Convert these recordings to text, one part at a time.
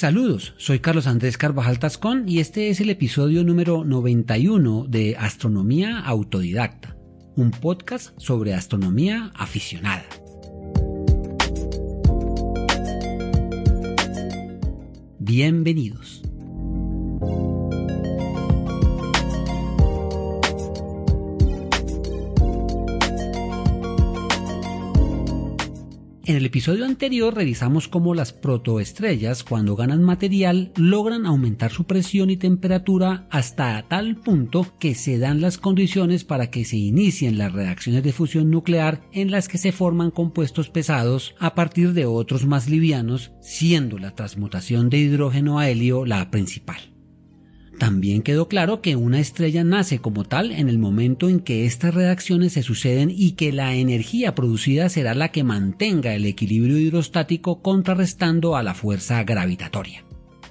Saludos, soy Carlos Andrés Carvajal Tascón y este es el episodio número 91 de Astronomía Autodidacta, un podcast sobre astronomía aficionada. Bienvenidos. En el episodio anterior revisamos cómo las protoestrellas cuando ganan material logran aumentar su presión y temperatura hasta tal punto que se dan las condiciones para que se inicien las reacciones de fusión nuclear en las que se forman compuestos pesados a partir de otros más livianos, siendo la transmutación de hidrógeno a helio la principal. También quedó claro que una estrella nace como tal en el momento en que estas reacciones se suceden y que la energía producida será la que mantenga el equilibrio hidrostático contrarrestando a la fuerza gravitatoria.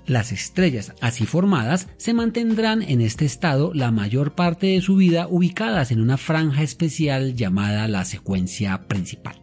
Las estrellas así formadas se mantendrán en este estado la mayor parte de su vida ubicadas en una franja especial llamada la secuencia principal.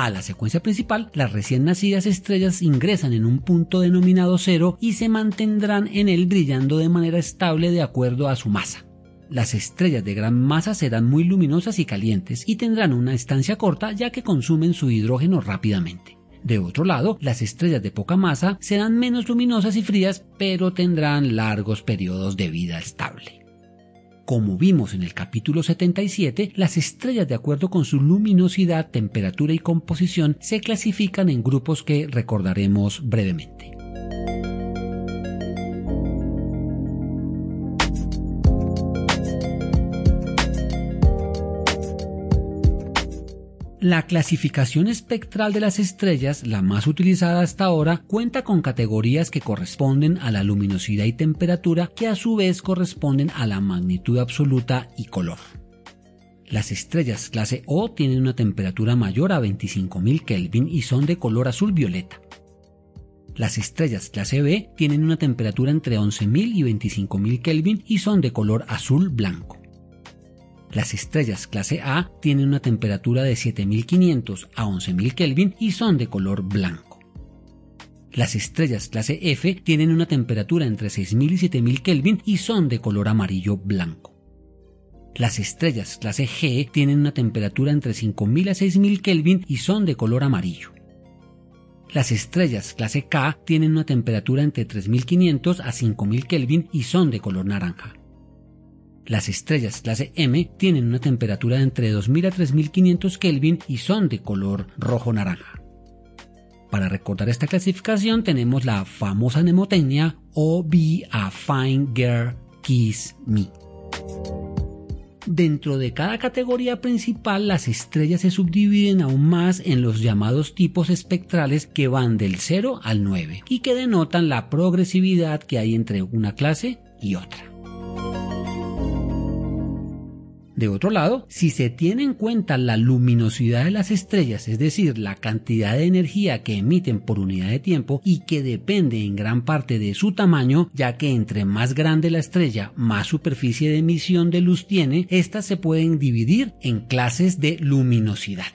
A la secuencia principal, las recién nacidas estrellas ingresan en un punto denominado cero y se mantendrán en él brillando de manera estable de acuerdo a su masa. Las estrellas de gran masa serán muy luminosas y calientes y tendrán una estancia corta ya que consumen su hidrógeno rápidamente. De otro lado, las estrellas de poca masa serán menos luminosas y frías, pero tendrán largos periodos de vida estable. Como vimos en el capítulo 77, las estrellas de acuerdo con su luminosidad, temperatura y composición se clasifican en grupos que recordaremos brevemente. La clasificación espectral de las estrellas, la más utilizada hasta ahora, cuenta con categorías que corresponden a la luminosidad y temperatura que a su vez corresponden a la magnitud absoluta y color. Las estrellas clase O tienen una temperatura mayor a 25.000 Kelvin y son de color azul violeta. Las estrellas clase B tienen una temperatura entre 11.000 y 25.000 Kelvin y son de color azul blanco. Las estrellas clase A tienen una temperatura de 7500 a 11000 Kelvin y son de color blanco. Las estrellas clase F tienen una temperatura entre 6000 y 7000 Kelvin y son de color amarillo blanco. Las estrellas clase G tienen una temperatura entre 5000 a 6000 Kelvin y son de color amarillo. Las estrellas clase K tienen una temperatura entre 3500 a 5000 Kelvin y son de color naranja. Las estrellas clase M tienen una temperatura de entre 2000 a 3500 Kelvin y son de color rojo-naranja. Para recordar esta clasificación tenemos la famosa mnemotecnia O be a fine girl, kiss me. Dentro de cada categoría principal, las estrellas se subdividen aún más en los llamados tipos espectrales que van del 0 al 9 y que denotan la progresividad que hay entre una clase y otra. De otro lado, si se tiene en cuenta la luminosidad de las estrellas, es decir, la cantidad de energía que emiten por unidad de tiempo y que depende en gran parte de su tamaño, ya que entre más grande la estrella, más superficie de emisión de luz tiene, estas se pueden dividir en clases de luminosidad.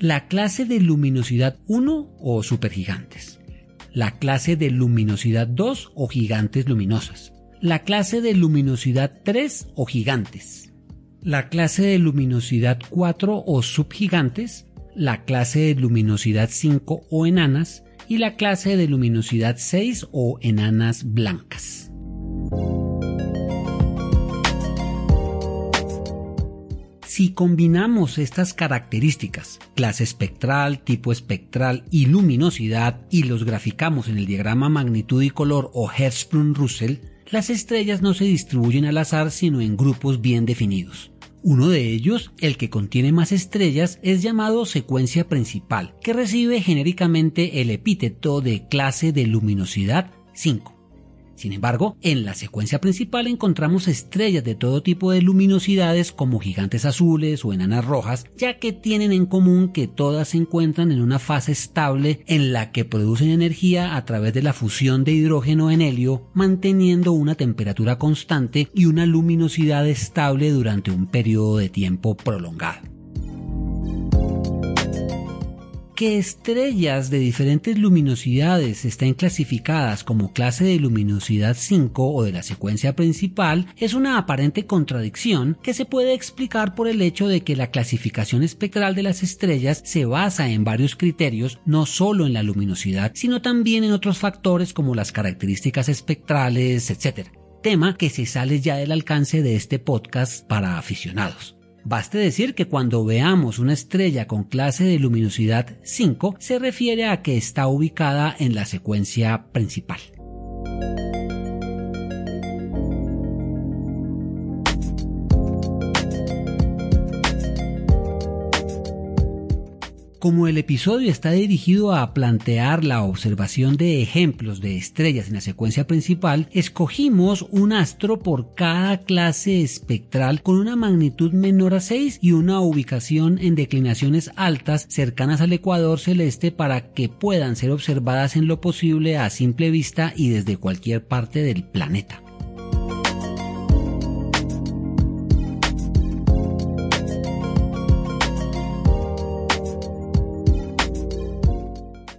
La clase de luminosidad 1 o supergigantes. La clase de luminosidad 2 o gigantes luminosas. La clase de luminosidad 3 o gigantes la clase de luminosidad 4 o subgigantes, la clase de luminosidad 5 o enanas y la clase de luminosidad 6 o enanas blancas. Si combinamos estas características, clase espectral, tipo espectral y luminosidad, y los graficamos en el diagrama magnitud y color o Hertzsprung-Russell, las estrellas no se distribuyen al azar sino en grupos bien definidos. Uno de ellos, el que contiene más estrellas, es llamado secuencia principal, que recibe genéricamente el epíteto de clase de luminosidad 5. Sin embargo, en la secuencia principal encontramos estrellas de todo tipo de luminosidades como gigantes azules o enanas rojas, ya que tienen en común que todas se encuentran en una fase estable en la que producen energía a través de la fusión de hidrógeno en helio, manteniendo una temperatura constante y una luminosidad estable durante un periodo de tiempo prolongado. Que estrellas de diferentes luminosidades estén clasificadas como clase de luminosidad 5 o de la secuencia principal es una aparente contradicción que se puede explicar por el hecho de que la clasificación espectral de las estrellas se basa en varios criterios, no solo en la luminosidad, sino también en otros factores como las características espectrales, etc. Tema que se sale ya del alcance de este podcast para aficionados. Baste decir que cuando veamos una estrella con clase de luminosidad 5 se refiere a que está ubicada en la secuencia principal. Como el episodio está dirigido a plantear la observación de ejemplos de estrellas en la secuencia principal, escogimos un astro por cada clase espectral con una magnitud menor a 6 y una ubicación en declinaciones altas cercanas al ecuador celeste para que puedan ser observadas en lo posible a simple vista y desde cualquier parte del planeta.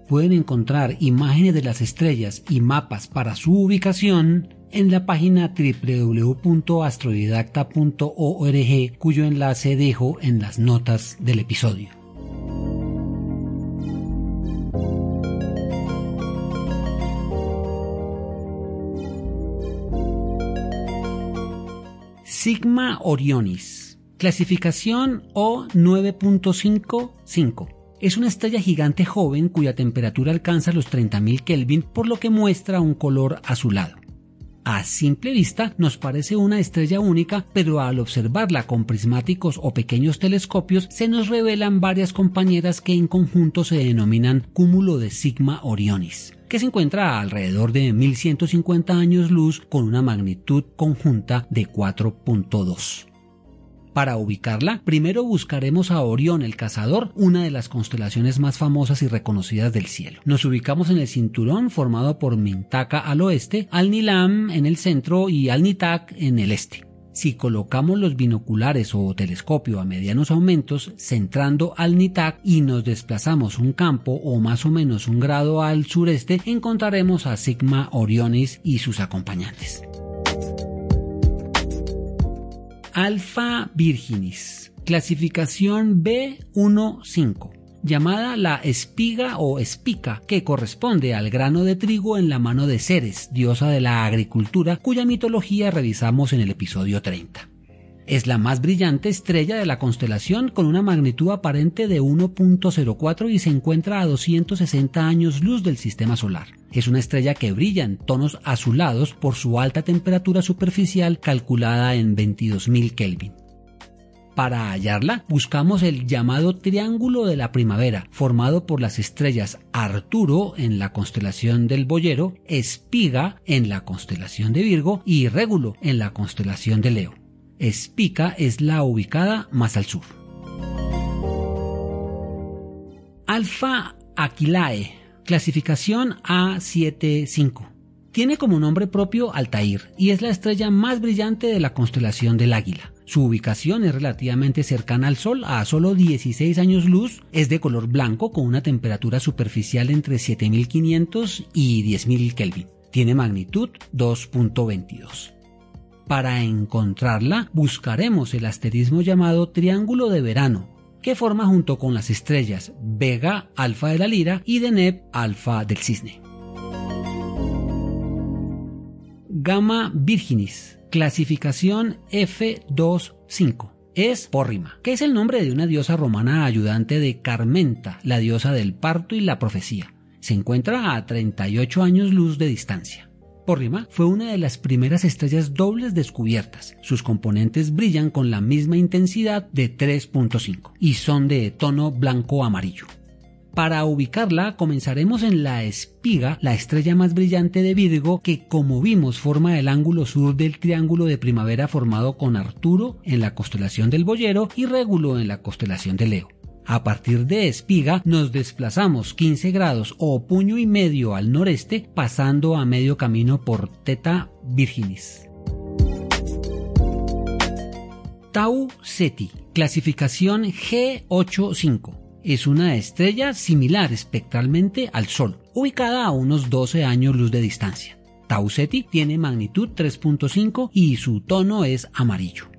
Pueden encontrar imágenes de las estrellas y mapas para su ubicación en la página www.astrodidacta.org cuyo enlace dejo en las notas del episodio. Sigma Orionis, clasificación O 9.55 es una estrella gigante joven cuya temperatura alcanza los 30.000 Kelvin, por lo que muestra un color azulado. A simple vista nos parece una estrella única, pero al observarla con prismáticos o pequeños telescopios se nos revelan varias compañeras que en conjunto se denominan cúmulo de Sigma Orionis que se encuentra a alrededor de 1150 años luz con una magnitud conjunta de 4.2. Para ubicarla, primero buscaremos a Orión el Cazador, una de las constelaciones más famosas y reconocidas del cielo. Nos ubicamos en el cinturón formado por Mintaka al oeste, Al-Nilam en el centro y Al-Nitak en el este. Si colocamos los binoculares o telescopio a medianos aumentos, centrando al Nitak y nos desplazamos un campo o más o menos un grado al sureste, encontraremos a Sigma Orionis y sus acompañantes. Alpha Virginis, clasificación B15, llamada la espiga o espica, que corresponde al grano de trigo en la mano de Ceres, diosa de la agricultura, cuya mitología revisamos en el episodio 30. Es la más brillante estrella de la constelación con una magnitud aparente de 1.04 y se encuentra a 260 años luz del sistema solar. Es una estrella que brilla en tonos azulados por su alta temperatura superficial calculada en 22.000 Kelvin. Para hallarla, buscamos el llamado Triángulo de la Primavera, formado por las estrellas Arturo en la constelación del Boyero, Espiga en la constelación de Virgo y Régulo en la constelación de Leo. Espica es la ubicada más al sur. Alfa Aquilae Clasificación A75. Tiene como nombre propio Altair y es la estrella más brillante de la constelación del Águila. Su ubicación es relativamente cercana al Sol, a solo 16 años luz, es de color blanco con una temperatura superficial entre 7500 y 10000 Kelvin. Tiene magnitud 2.22. Para encontrarla, buscaremos el asterismo llamado Triángulo de Verano, que forma junto con las estrellas Vega Alfa de la Lira y Deneb Alfa del Cisne. Gamma Virginis, clasificación F25. Es Pórrima, que es el nombre de una diosa romana ayudante de Carmenta, la diosa del parto y la profecía. Se encuentra a 38 años luz de distancia. Porrima fue una de las primeras estrellas dobles descubiertas. Sus componentes brillan con la misma intensidad de 3.5 y son de tono blanco-amarillo. Para ubicarla comenzaremos en la espiga, la estrella más brillante de Virgo, que como vimos forma el ángulo sur del triángulo de primavera formado con Arturo en la constelación del Boyero y Régulo en la constelación de Leo. A partir de Espiga nos desplazamos 15 grados o puño y medio al noreste pasando a medio camino por Teta Virginis. Tau Ceti, clasificación G85 es una estrella similar espectralmente al Sol, ubicada a unos 12 años luz de distancia. Tau Ceti tiene magnitud 3.5 y su tono es amarillo.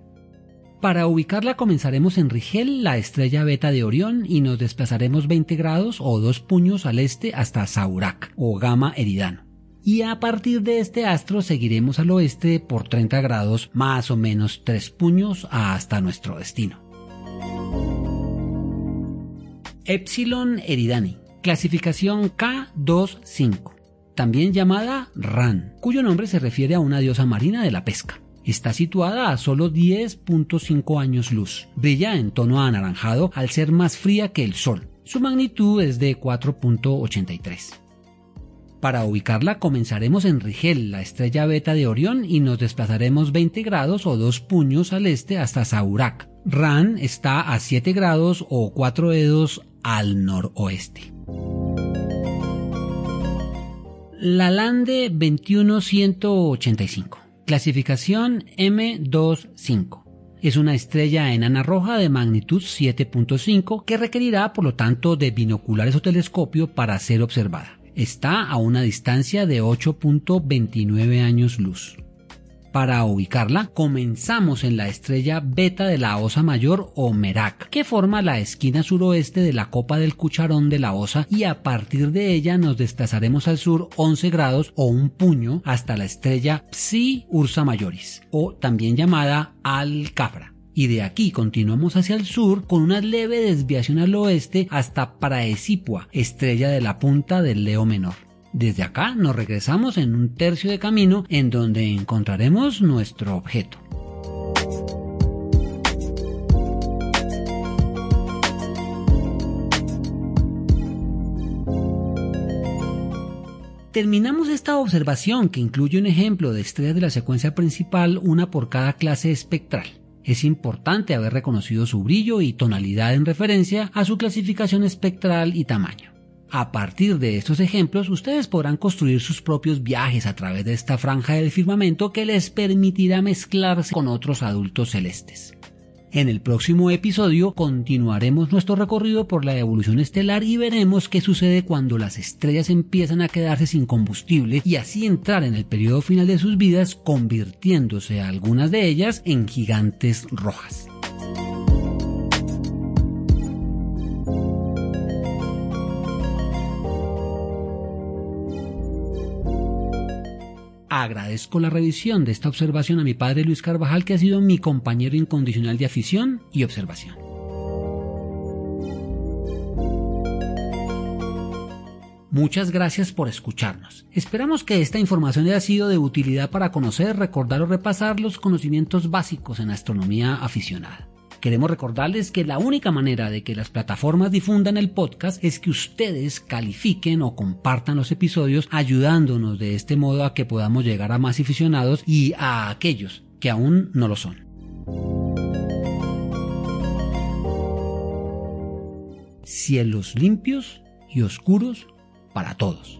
Para ubicarla comenzaremos en Rigel, la estrella beta de Orión, y nos desplazaremos 20 grados o dos puños al este hasta Saurak o Gamma Eridano. Y a partir de este astro seguiremos al oeste por 30 grados más o menos 3 puños hasta nuestro destino. Epsilon Eridani, clasificación K25, también llamada Ran, cuyo nombre se refiere a una diosa marina de la pesca. Está situada a solo 10.5 años luz. Brilla en tono anaranjado al ser más fría que el Sol. Su magnitud es de 4.83. Para ubicarla comenzaremos en Rigel, la estrella beta de Orión, y nos desplazaremos 20 grados o dos puños al este hasta Saurak. Ran está a 7 grados o 4 dedos al noroeste. La Lande 21185 Clasificación M25. Es una estrella enana roja de magnitud 7.5 que requerirá por lo tanto de binoculares o telescopio para ser observada. Está a una distancia de 8.29 años luz. Para ubicarla, comenzamos en la estrella beta de la Osa Mayor o Merak, que forma la esquina suroeste de la copa del cucharón de la Osa y a partir de ella nos desplazaremos al sur 11 grados o un puño hasta la estrella Psi Ursa Majoris, o también llamada Alcafra y de aquí continuamos hacia el sur con una leve desviación al oeste hasta Praesipua, estrella de la punta del Leo Menor. Desde acá nos regresamos en un tercio de camino en donde encontraremos nuestro objeto. Terminamos esta observación que incluye un ejemplo de estrellas de la secuencia principal, una por cada clase espectral. Es importante haber reconocido su brillo y tonalidad en referencia a su clasificación espectral y tamaño. A partir de estos ejemplos, ustedes podrán construir sus propios viajes a través de esta franja del firmamento que les permitirá mezclarse con otros adultos celestes. En el próximo episodio continuaremos nuestro recorrido por la evolución estelar y veremos qué sucede cuando las estrellas empiezan a quedarse sin combustible y así entrar en el periodo final de sus vidas convirtiéndose algunas de ellas en gigantes rojas. Agradezco la revisión de esta observación a mi padre Luis Carvajal, que ha sido mi compañero incondicional de afición y observación. Muchas gracias por escucharnos. Esperamos que esta información haya sido de utilidad para conocer, recordar o repasar los conocimientos básicos en astronomía aficionada. Queremos recordarles que la única manera de que las plataformas difundan el podcast es que ustedes califiquen o compartan los episodios ayudándonos de este modo a que podamos llegar a más aficionados y a aquellos que aún no lo son. Cielos limpios y oscuros para todos.